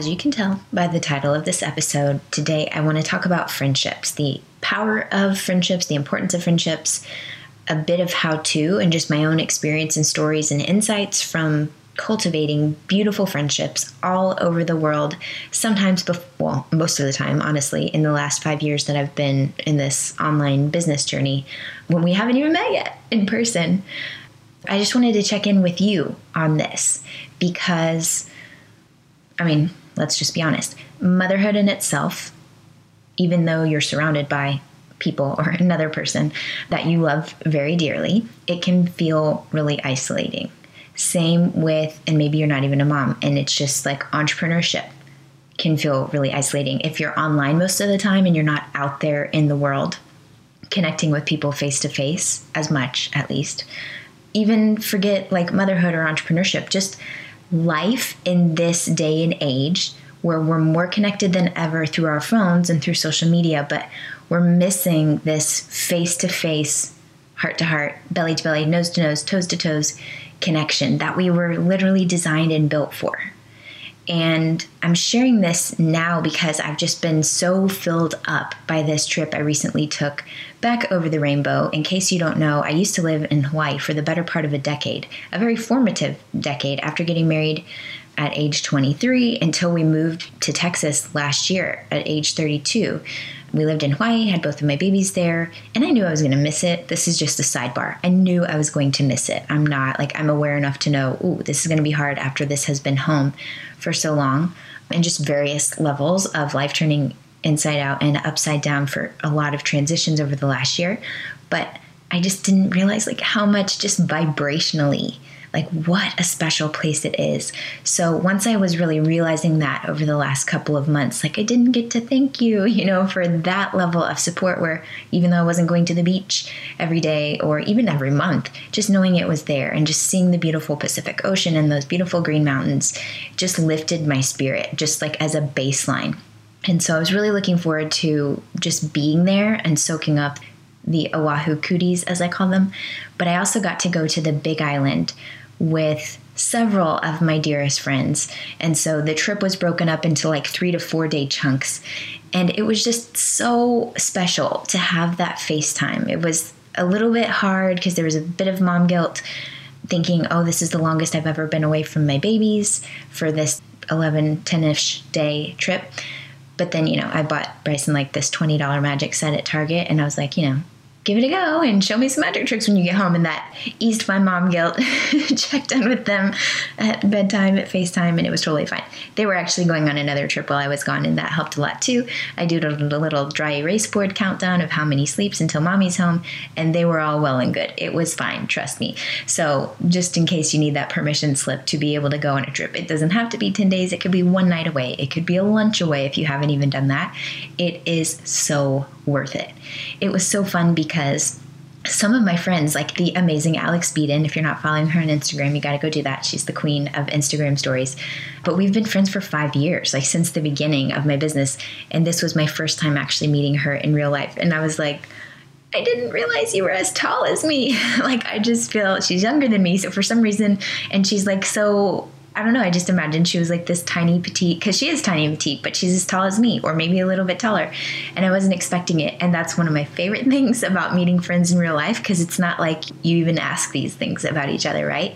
As you can tell by the title of this episode, today I want to talk about friendships, the power of friendships, the importance of friendships, a bit of how to, and just my own experience and stories and insights from cultivating beautiful friendships all over the world. Sometimes, well, most of the time, honestly, in the last five years that I've been in this online business journey, when we haven't even met yet in person. I just wanted to check in with you on this because, I mean, let's just be honest. Motherhood in itself, even though you're surrounded by people or another person that you love very dearly, it can feel really isolating. Same with, and maybe you're not even a mom, and it's just like entrepreneurship can feel really isolating. If you're online most of the time and you're not out there in the world connecting with people face to face as much, at least, even forget like motherhood or entrepreneurship, just life in this day and age where we're more connected than ever through our phones and through social media, but we're missing this face to face, heart to heart, belly to belly, nose to nose, toes to toes connection that we were literally designed and built for. And I'm sharing this now because I've just been so filled up by this trip I recently took back over the rainbow. In case you don't know, I used to live in Hawaii for the better part of a decade, a very formative decade after getting married at age 23 until we moved to Texas last year at age 32. We lived in Hawaii, had both of my babies there, and I knew I was going to miss it. This is just a sidebar. I knew I was going to miss it. I'm not like I'm aware enough to know, ooh, this is going to be hard after this has been home for so long, and just various levels of life turning inside out and upside down for a lot of transitions over the last year. But I just didn't realize like how much just vibrationally like what a special place it is. So once I was really realizing that over the last couple of months, like I didn't get to thank you, you know, for that level of support where even though I wasn't going to the beach every day or even every month, just knowing it was there and just seeing the beautiful Pacific Ocean and those beautiful green mountains just lifted my spirit just like as a baseline. And so I was really looking forward to just being there and soaking up the Oahu cooties, as I call them. But I also got to go to the Big Island, with several of my dearest friends. And so the trip was broken up into like three to four day chunks. And it was just so special to have that FaceTime. It was a little bit hard because there was a bit of mom guilt thinking, oh, this is the longest I've ever been away from my babies for this 11, 10 ish day trip. But then, you know, I bought Bryson like this $20 magic set at Target and I was like, you know, give it a go and show me some magic tricks when you get home. And that eased my mom guilt. Checked in with them at bedtime, at FaceTime, and it was totally fine. They were actually going on another trip while I was gone, and that helped a lot too. I did a little dry erase board countdown of how many sleeps until mommy's home, and they were all well and good. It was fine, trust me. So, just in case you need that permission slip to be able to go on a trip, it doesn't have to be 10 days, it could be one night away, it could be a lunch away if you haven't even done that. It is so worth it. It was so fun because some of my friends, like the amazing Alex Beadon, if you're not following her on Instagram, you got to go do that. She's the queen of Instagram stories. But we've been friends for five years, like since the beginning of my business. And this was my first time actually meeting her in real life. And I was like, I didn't realize you were as tall as me. like, I just feel she's younger than me. So, for some reason, and she's like so I don't know. I just imagined she was like this tiny petite because she is tiny petite, but she's as tall as me, or maybe a little bit taller. And I wasn't expecting it. And that's one of my favorite things about meeting friends in real life because it's not like you even ask these things about each other, right?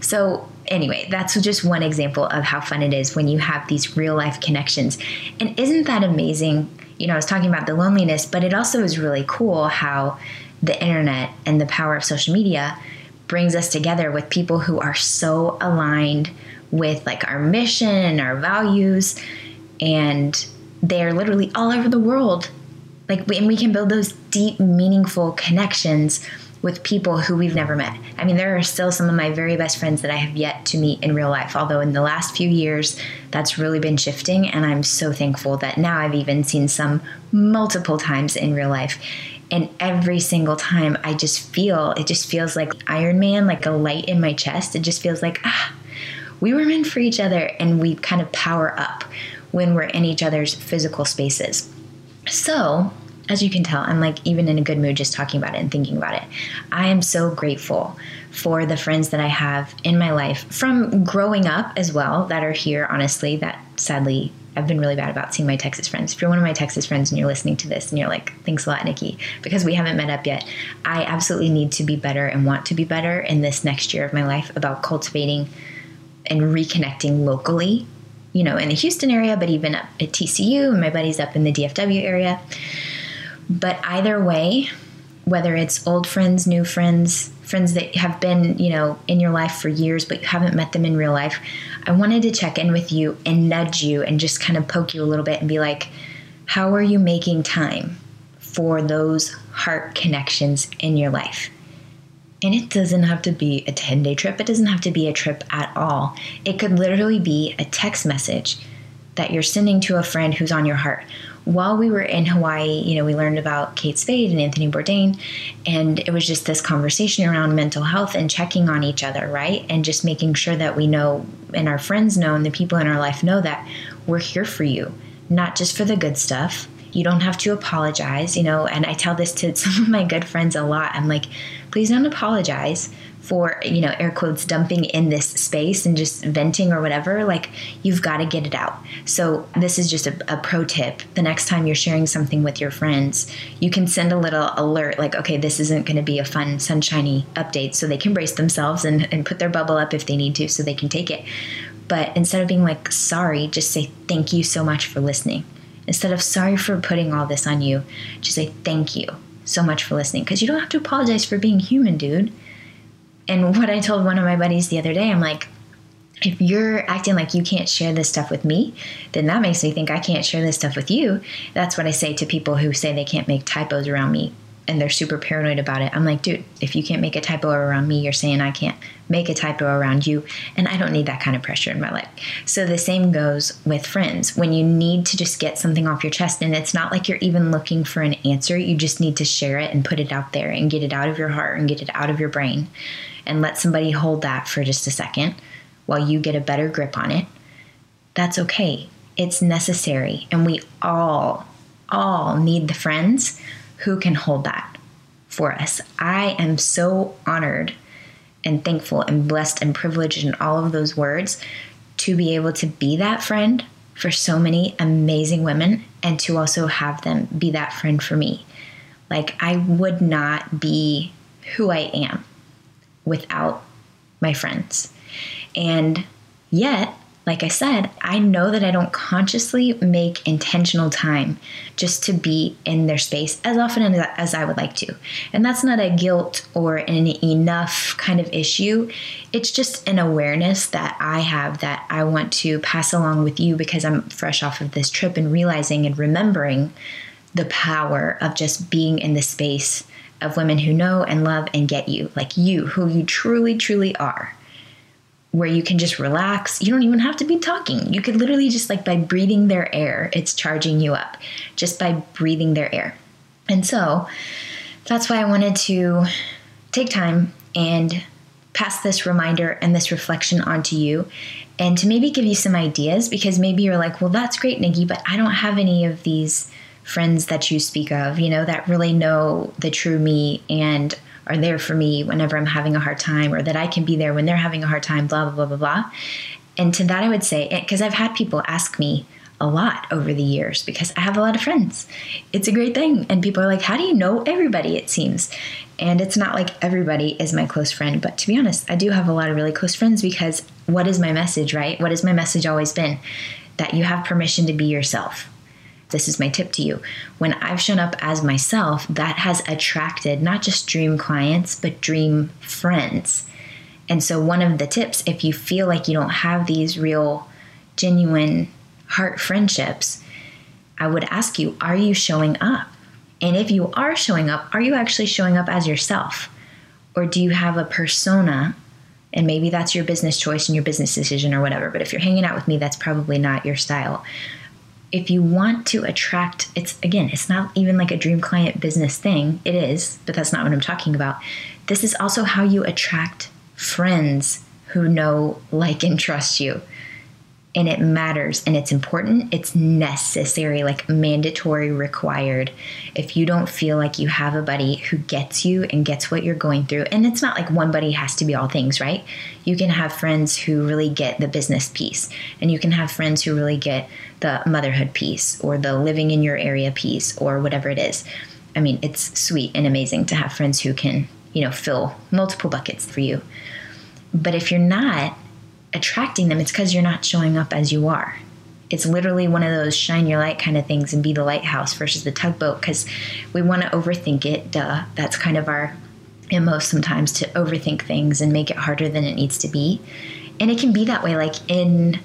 So, anyway, that's just one example of how fun it is when you have these real life connections. And isn't that amazing? You know, I was talking about the loneliness, but it also is really cool how the internet and the power of social media brings us together with people who are so aligned with like our mission and our values and they're literally all over the world like and we can build those deep meaningful connections with people who we've never met. I mean, there are still some of my very best friends that I have yet to meet in real life, although in the last few years, that's really been shifting. And I'm so thankful that now I've even seen some multiple times in real life. And every single time, I just feel it just feels like Iron Man, like a light in my chest. It just feels like, ah, we were meant for each other, and we kind of power up when we're in each other's physical spaces. So, as you can tell, I'm like even in a good mood just talking about it and thinking about it. I am so grateful for the friends that I have in my life from growing up as well that are here, honestly, that sadly I've been really bad about seeing my Texas friends. If you're one of my Texas friends and you're listening to this and you're like, thanks a lot, Nikki, because we haven't met up yet, I absolutely need to be better and want to be better in this next year of my life about cultivating and reconnecting locally, you know, in the Houston area, but even up at TCU and my buddies up in the DFW area. But either way, whether it's old friends, new friends, friends that have been, you know, in your life for years, but you haven't met them in real life, I wanted to check in with you and nudge you and just kind of poke you a little bit and be like, how are you making time for those heart connections in your life? And it doesn't have to be a 10 day trip, it doesn't have to be a trip at all. It could literally be a text message that you're sending to a friend who's on your heart while we were in Hawaii, you know, we learned about Kate Spade and Anthony Bourdain, and it was just this conversation around mental health and checking on each other, right? And just making sure that we know and our friends know and the people in our life know that we're here for you, not just for the good stuff. You don't have to apologize, you know, and I tell this to some of my good friends a lot. I'm like, please don't apologize for you know air quotes dumping in this space and just venting or whatever. Like you've got to get it out. So this is just a, a, pro tip. The next time you're sharing something with your friends you can send a little alert like okay this isn't going to be a fun sunshiny update. So they can brace themselves and, and put their bubble up if they need to so they can take it. But instead of being like sorry just say thank you so much for listening instead of sorry for putting all this on you just say thank you so much for listening. Because you don't have to apologize for being human dude. And what I told one of my buddies the other day, I'm like, if you're acting like you can't share this stuff with me, then that makes me think I can't share this stuff with you. That's what I say to people who say they can't make typos around me and they're super paranoid about it. I'm like, dude, if you can't make a typo around me, you're saying I can't make a typo around you. And I don't need that kind of pressure in my life. So the same goes with friends. When you need to just get something off your chest, and it's not like you're even looking for an answer, you just need to share it and put it out there and get it out of your heart and get it out of your brain and let somebody hold that for just a second while you get a better grip on it, that's okay. It's necessary. And we all, all need the friends who can hold that for us. I am so honored and thankful and blessed and privileged in all of those words to be able to be that friend for so many amazing women and to also have them be that friend for me. Like, I would not be who I am without my friends. And yet, like I said, I know that I don't consciously make intentional time just to be in their space as often as I would like to. And that's not a guilt or an enough kind of issue. It's just an awareness that I have that I want to pass along with you because I'm fresh off of this trip and realizing and remembering the power of just being in the space of women who know and love and get you, like you, who you truly, truly are, where you can just relax. You don't even have to be talking. You could literally just like by breathing their air, it's charging you up just by breathing their air. And so that's why I wanted to take time and pass this reminder and this reflection onto you and to maybe give you some ideas because maybe you're like, well, that's great, Nikki, but I don't have any of these friends that you speak of, you know, that really know the true me and are there for me whenever I'm having a hard time, or that I can be there when they're having a hard time, blah, blah, blah, blah, blah. And to that, I would say, eh, because I've had people ask me a lot over the years because I have a lot of friends. It's a great thing. And people are like, how do you know everybody? It seems. And it's not like everybody is my close friend, but to be honest, I do have a lot of really close friends because what is my message, right? What has my message always been? That you have permission to be yourself this is my tip to you. When I've shown up as myself, that has attracted not just dream clients, but dream friends. And so, one of the tips, if you feel like you don't have these real, genuine heart friendships, I would ask you, are you showing up? And if you are showing up, are you actually showing up as yourself? Or do you have a persona? And maybe that's your business choice and your business decision or whatever. But if you're hanging out with me, that's probably not your style. If you want to attract, it's again, it's not even like a dream client business thing. It is, but that's not what I'm talking about. This is also how you attract friends who know, like, and trust you and it matters and it's important, it's necessary, like mandatory, required. If you don't feel like you have a buddy who gets you and gets what you're going through, and it's not like one buddy has to be all things, right? You can have friends who really get the business piece, and you can have friends who really get the motherhood piece or the living in your area piece or whatever it is. I mean, it's sweet and amazing to have friends who can, you know, fill multiple buckets for you. But if you're not, attracting them, it's because you're not showing up as you are. It's literally one of those shine your light kind of things and be the lighthouse versus the tugboat because we want to overthink it. Duh. That's kind of our MO sometimes to overthink things and make it harder than it needs to be. And it can be that way, like in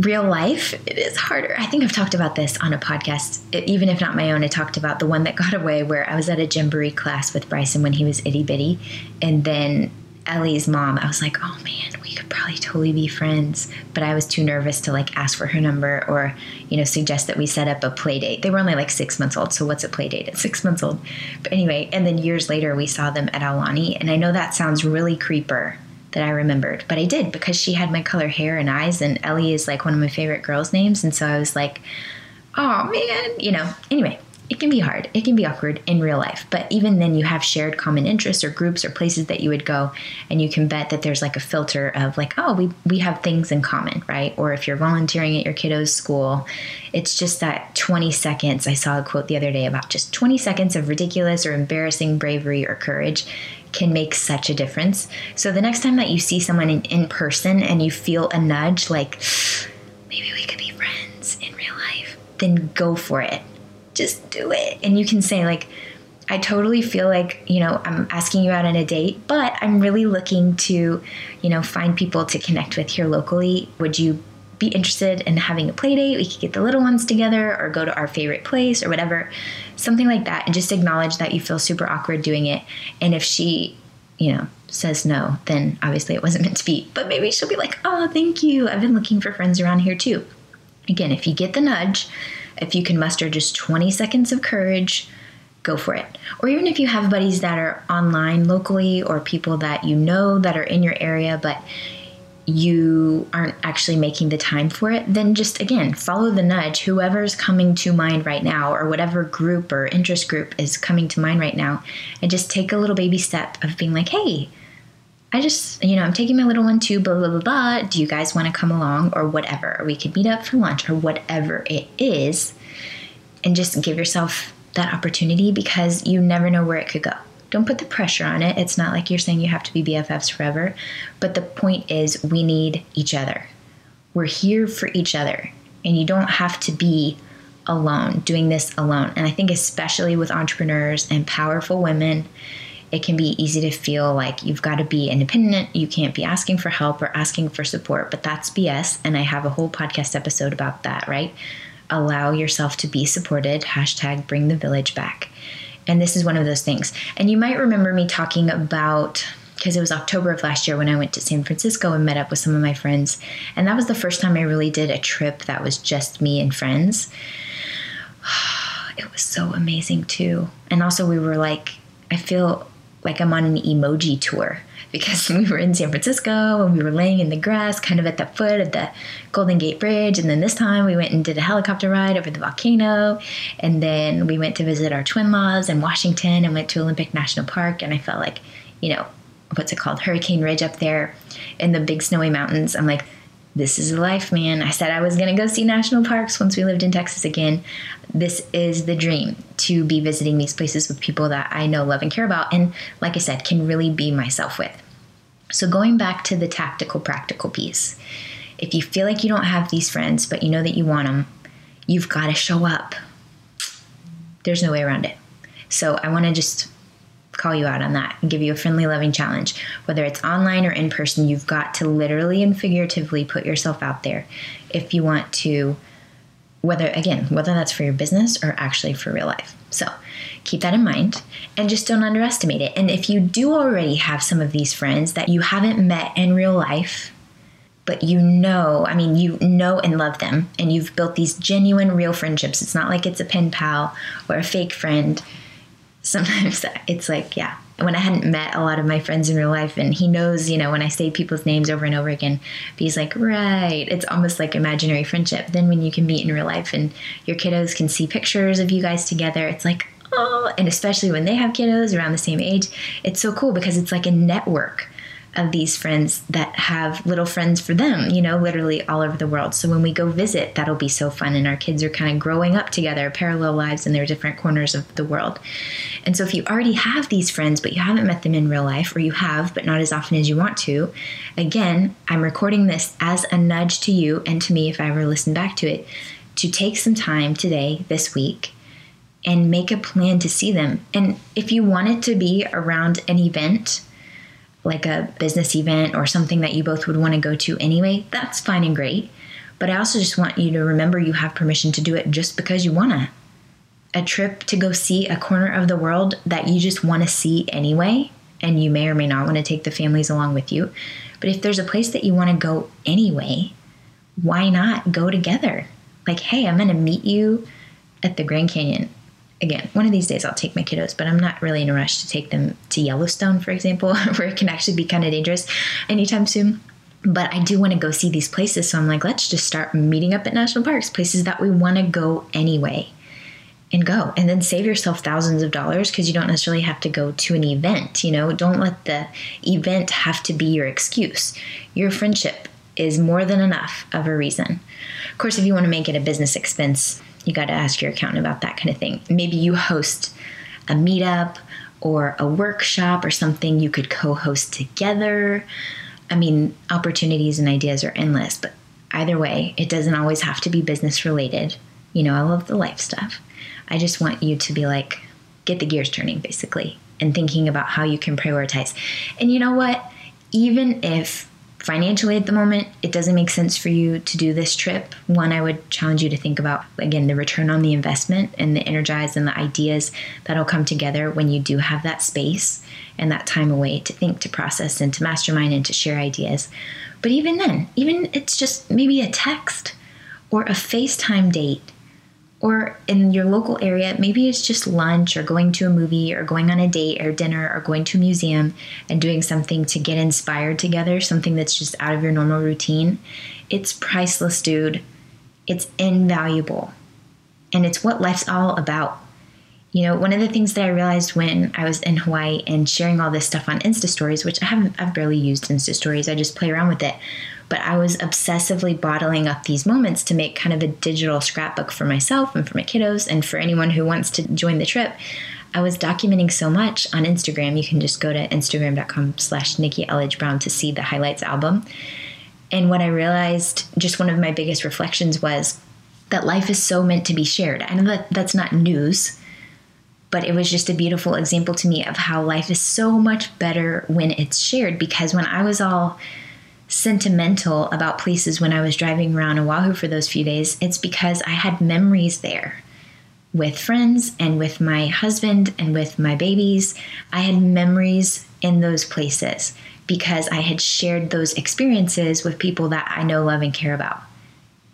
real life, it is harder. I think I've talked about this on a podcast, even if not my own. I talked about the one that got away where I was at a Gymboree class with Bryson when he was itty bitty. And then Ellie's mom, I was like, oh man, probably totally be friends. But I was too nervous to like ask for her number or, you know, suggest that we set up a play date. They were only like six months old. So what's a play date at six months old? But anyway, and then years later, we saw them at Alani, And I know that sounds really creeper that I remembered, but I did because she had my color hair and eyes. And Ellie is like one of my favorite girls' names. And so I was like, oh man, you know, anyway it can be hard. It can be awkward in real life. But even then, you have shared common interests or groups or places that you would go, and you can bet that there's like a filter of like, oh, we we have things in common, right? Or if you're volunteering at your kiddo's school, it's just that 20 seconds. I saw a quote the other day about just 20 seconds of ridiculous or embarrassing bravery or courage can make such a difference. So the next time that you see someone in, in person and you feel a nudge, like maybe we could be friends in real life, then go for it just do it. And you can say, like, I totally feel like, you know, I'm asking you out on a date, but I'm really looking to, you know, find people to connect with here locally. Would you be interested in having a play date? We could get the little ones together or go to our favorite place or whatever. Something like that. And just acknowledge that you feel super awkward doing it. And if she, you know, says no, then obviously it wasn't meant to be. But maybe she'll be like, oh, thank you. I've been looking for friends around here too. Again, if you get the nudge, if you can muster just 20 seconds of courage, go for it. Or even if you have buddies that are online locally or people that you know that are in your area, but you aren't actually making the time for it, then just again follow the nudge. Whoever's coming to mind right now, or whatever group or interest group is coming to mind right now, and just take a little baby step of being like, hey, I just, you know, I'm taking my little one to blah, blah, blah, blah. Do you guys want to come along or whatever? We could meet up for lunch or whatever it is. And just give yourself that opportunity because you never know where it could go. Don't put the pressure on it. It's not like you're saying you have to be BFFs forever. But the point is, we need each other. We're here for each other. And you don't have to be alone, doing this alone. And I think, especially with entrepreneurs and powerful women, it can be easy to feel like you've got to be independent. You can't be asking for help or asking for support, but that's BS. And I have a whole podcast episode about that, right? Allow yourself to be supported. Hashtag bring the village back. And this is one of those things. And you might remember me talking about because it was October of last year when I went to San Francisco and met up with some of my friends. And that was the first time I really did a trip that was just me and friends. It was so amazing too. And also, we were like, I feel like I'm on an emoji tour because we were in San Francisco and we were laying in the grass kind of at the foot of the Golden Gate Bridge. And then this time we went and did a helicopter ride over the volcano. And then we went to visit our twin laws in Washington and went to Olympic National Park. And I felt like, you know, what's it called? Hurricane Ridge up there in the big snowy mountains. I'm like, this is life, man. I said I was going to go see national parks once we lived in Texas again. This is the dream to be visiting these places with people that I know, love, and care about. And like I said, can really be myself with. So, going back to the tactical, practical piece, if you feel like you don't have these friends, but you know that you want them, you've got to show up. There's no way around it. So, I want to just call you out on that and give you a friendly, loving challenge. Whether it's online or in person, you've got to literally and figuratively put yourself out there if you want to, whether, again, whether that's for your business or actually for real life. So keep that in mind and just don't underestimate it. And if you do already have some of these friends that you haven't met in real life, but you know, I mean, you know and love them, and you've built these genuine, real friendships. It's not like it's a pen pal or a fake friend. Sometimes it's like, yeah, when I hadn't met a lot of my friends in real life, and he knows, you know, when I say people's names over and over again, he's like, right. It's almost like imaginary friendship. Then when you can meet in real life and your kiddos can see pictures of you guys together, it's like, oh, and especially when they have kiddos around the same age, it's so cool because it's like a network of these friends that have little friends for them, you know, literally all over the world. So when we go visit, that'll be so fun. And our kids are kind of growing up together, parallel lives in their different corners of the world. And so if you already have these friends, but you haven't met them in real life, or you have, but not as often as you want to, again, I'm recording this as a nudge to you and to me if I ever listen back to it, to take some time today, this week, and make a plan to see them. And if you want it to be around an event, like a business event or something that you both would want to go to anyway, that's fine and great. But I also just want you to remember you have permission to do it just because you want to. A trip to go see a corner of the world that you just want to see anyway, and you may or may not want to take the families along with you. But if there's a place that you want to go anyway, why not go together? Like, hey, I'm going to meet you at the Grand Canyon again, one of these days I'll take my kiddos, but I'm not really in a rush to take them to Yellowstone, for example, where it can actually be kind of dangerous anytime soon. But I do want to go see these places. So I'm like, let's just start meeting up at national parks, places that we want to go anyway, and go. And then save yourself thousands of dollars because you don't necessarily have to go to an event. You know, don't let the event have to be your excuse. Your friendship is more than enough of a reason. Of course, if you want to make it a business expense, you got to ask your accountant about that kind of thing. Maybe you host a meetup or a workshop or something you could co host together. I mean, opportunities and ideas are endless, but either way, it doesn't always have to be business related. You know, I love the life stuff. I just want you to be like, get the gears turning basically and thinking about how you can prioritize. And you know what? Even if financially at the moment, it doesn't make sense for you to do this trip. One, I would challenge you to think about, again, the return on the investment and the energize and the ideas that'll come together when you do have that space and that time away to think, to process, and to mastermind and to share ideas. But even then, even it's just maybe a text or a FaceTime date or in your local area, maybe it's just lunch or going to a movie or going on a date or dinner or going to a museum and doing something to get inspired together, something that's just out of your normal routine. It's priceless, dude. It's invaluable. And it's what life's all about. You know, one of the things that I realized when I was in Hawaii and sharing all this stuff on Insta stories, which I haven't, I've barely used Insta stories, I just play around with it but I was obsessively bottling up these moments to make kind of a digital scrapbook for myself and for my kiddos and for anyone who wants to join the trip. I was documenting so much on Instagram. You can just go to instagram.com slash Nikki Elledge Brown to see the highlights album. And what I realized, just one of my biggest reflections was that life is so meant to be shared. I know that that's not news, but it was just a beautiful example to me of how life is so much better when it's shared. Because when I was all sentimental about places when I was driving around Oahu for those few days, it's because I had memories there with friends and with my husband and with my babies. I had memories in those places because I had shared those experiences with people that I know, love, and care about.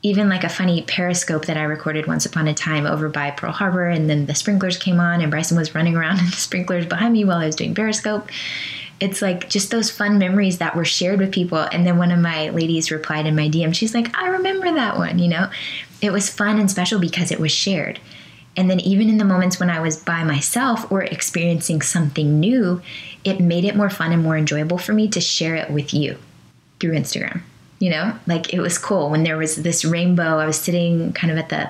Even like a funny periscope that I recorded once upon a time over by Pearl Harbor, and then the sprinklers came on, and Bryson was running around in the sprinklers behind me while I was doing periscope it's like just those fun memories that were shared with people. And then one of my ladies replied in my DM, she's like, I remember that one, you know? It was fun and special because it was shared. And then even in the moments when I was by myself or experiencing something new, it made it more fun and more enjoyable for me to share it with you through Instagram. You know, like it was cool when there was this rainbow. I was sitting kind of at the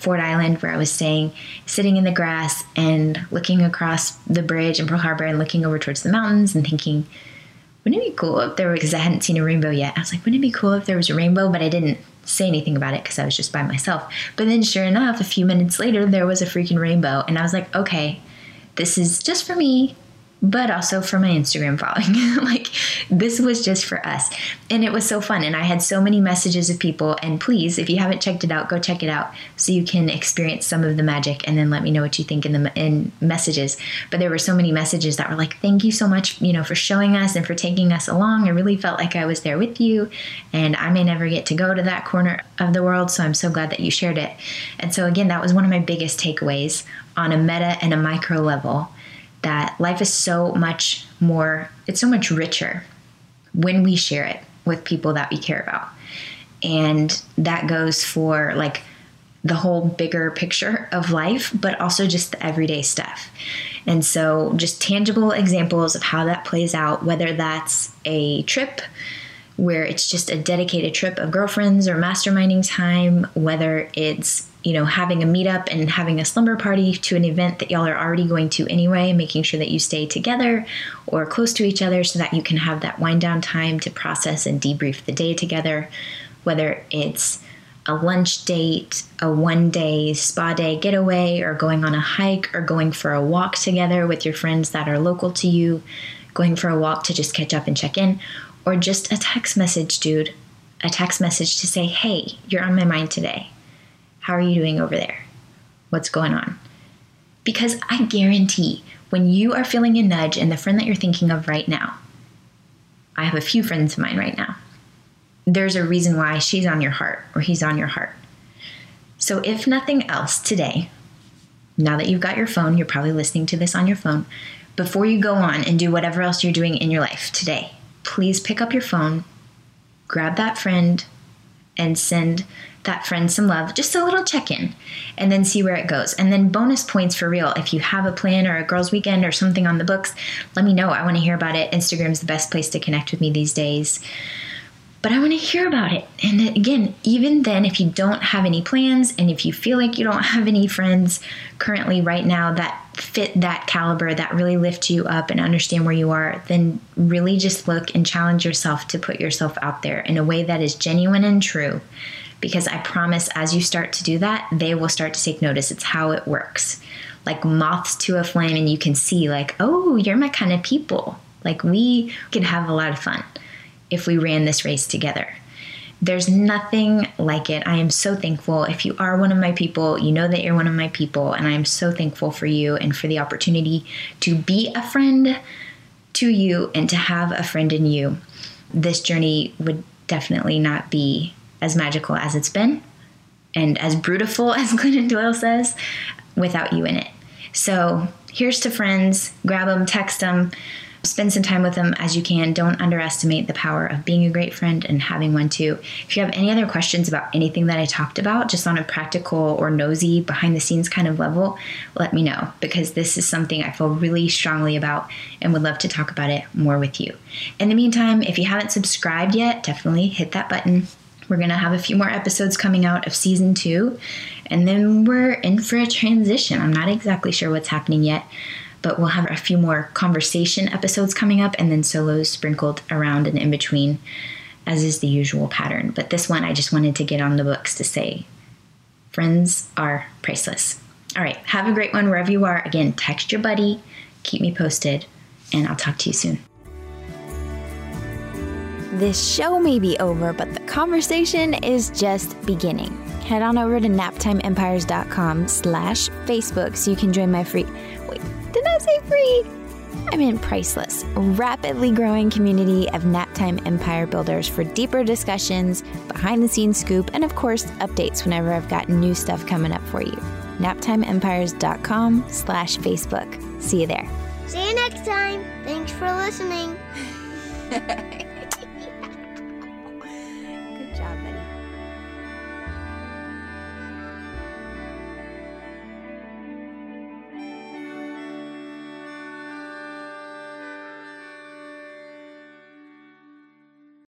Ford Island where I was staying, sitting in the grass and looking across the bridge in Pearl Harbor and looking over towards the mountains and thinking, wouldn't it be cool if there was, because I hadn't seen a rainbow yet. I was like, wouldn't it be cool if there was a rainbow? But I didn't say anything about it because I was just by myself. But then, sure enough, a few minutes later, there was a freaking rainbow. And I was like, okay, this is just for me. But also for my Instagram following. like this was just for us. And it was so fun. And I had so many messages of people. And please, if you haven't checked it out, go check it out so you can experience some of the magic and then let me know what you think in the in messages. But there were so many messages that were like, thank you so much, you know, for showing us and for taking us along. I really felt like I was there with you. And I may never get to go to that corner of the world. So I'm so glad that you shared it. And so again, that was one of my biggest takeaways on a meta and a micro level that life is so much more, it's so much richer when we share it with people that we care about. And that goes for like the whole bigger picture of life, but also just the everyday stuff. And so, just tangible examples of how that plays out, whether that's a trip where it's just a dedicated trip of girlfriends or masterminding time, whether it's you know, having a meetup and having a slumber party to an event that y'all are already going to anyway, making sure that you stay together or close to each other so that you can have that wind down time to process and debrief the day together, whether it's a lunch date, a one day spa day getaway, or going on a hike, or going for a walk together with your friends that are local to you, going for a walk to just catch up and check in, or just a text message, dude. A text message to say, hey, you're on my mind today how are you doing over there? What's going on? Because I guarantee when you are feeling a nudge and the friend that you're thinking of right now, I have a few friends of mine right now, there's a reason why she's on your heart or he's on your heart. So, if nothing else today, now that you've got your phone, you're probably listening to this on your phone, before you go on and do whatever else you're doing in your life today, please pick up your phone, grab that friend, and send that friend some love, just a little check in, and then see where it goes. And then bonus points for real. If you have a plan or a girls' weekend or something on the books, let me know. I want to hear about it. Instagram's the best place to connect with me these days. But I want to hear about it. And again, even then, if you don't have any plans and if you feel like you don't have any friends currently right now that fit that caliber, that really lift you up and understand where you are, then really just look and challenge yourself to put yourself out there in a way that is genuine and true because I promise as you start to do that, they will start to take notice. It's how it works. Like moths to a flame, and you can see, like, oh, you're my kind of people. Like, we can have a lot of fun if we ran this race together. There's nothing like it. I am so thankful. If you are one of my people, you know that you're one of my people, and I am so thankful for you and for the opportunity to be a friend to you and to have a friend in you. This journey would definitely not be as magical as it's been and as brutal as Glennon Doyle says without you in it. So here's to friends, grab them, text them, spend some time with them as you can. Don't underestimate the power of being a great friend and having one too. If you have any other questions about anything that I talked about, just on a practical or nosy, behind the scenes kind of level, let me know because this is something I feel really strongly about and would love to talk about it more with you. In the meantime, if you haven't subscribed yet, definitely hit that button we're going to have a few more episodes coming out of season two, and then we're in for a transition. I'm not exactly sure what's happening yet, but we'll have a few more conversation episodes coming up and then solos sprinkled around and in between, as is the usual pattern. But this one, I just wanted to get on the books to say friends are priceless. All right, have a great one wherever you are. Again, text your buddy, keep me posted, and I'll talk to you soon. This show may be over, but the conversation is just beginning. Head on over to naptimeempires.com slash Facebook so you can join my free... Wait, say free? I mean priceless, rapidly growing community of Naptime Empire builders for deeper discussions, behind-the-scenes scoop, and of course, updates whenever I've got new stuff coming up for you. naptimeempires.com slash Facebook. See you there. See you next time. Thanks for listening.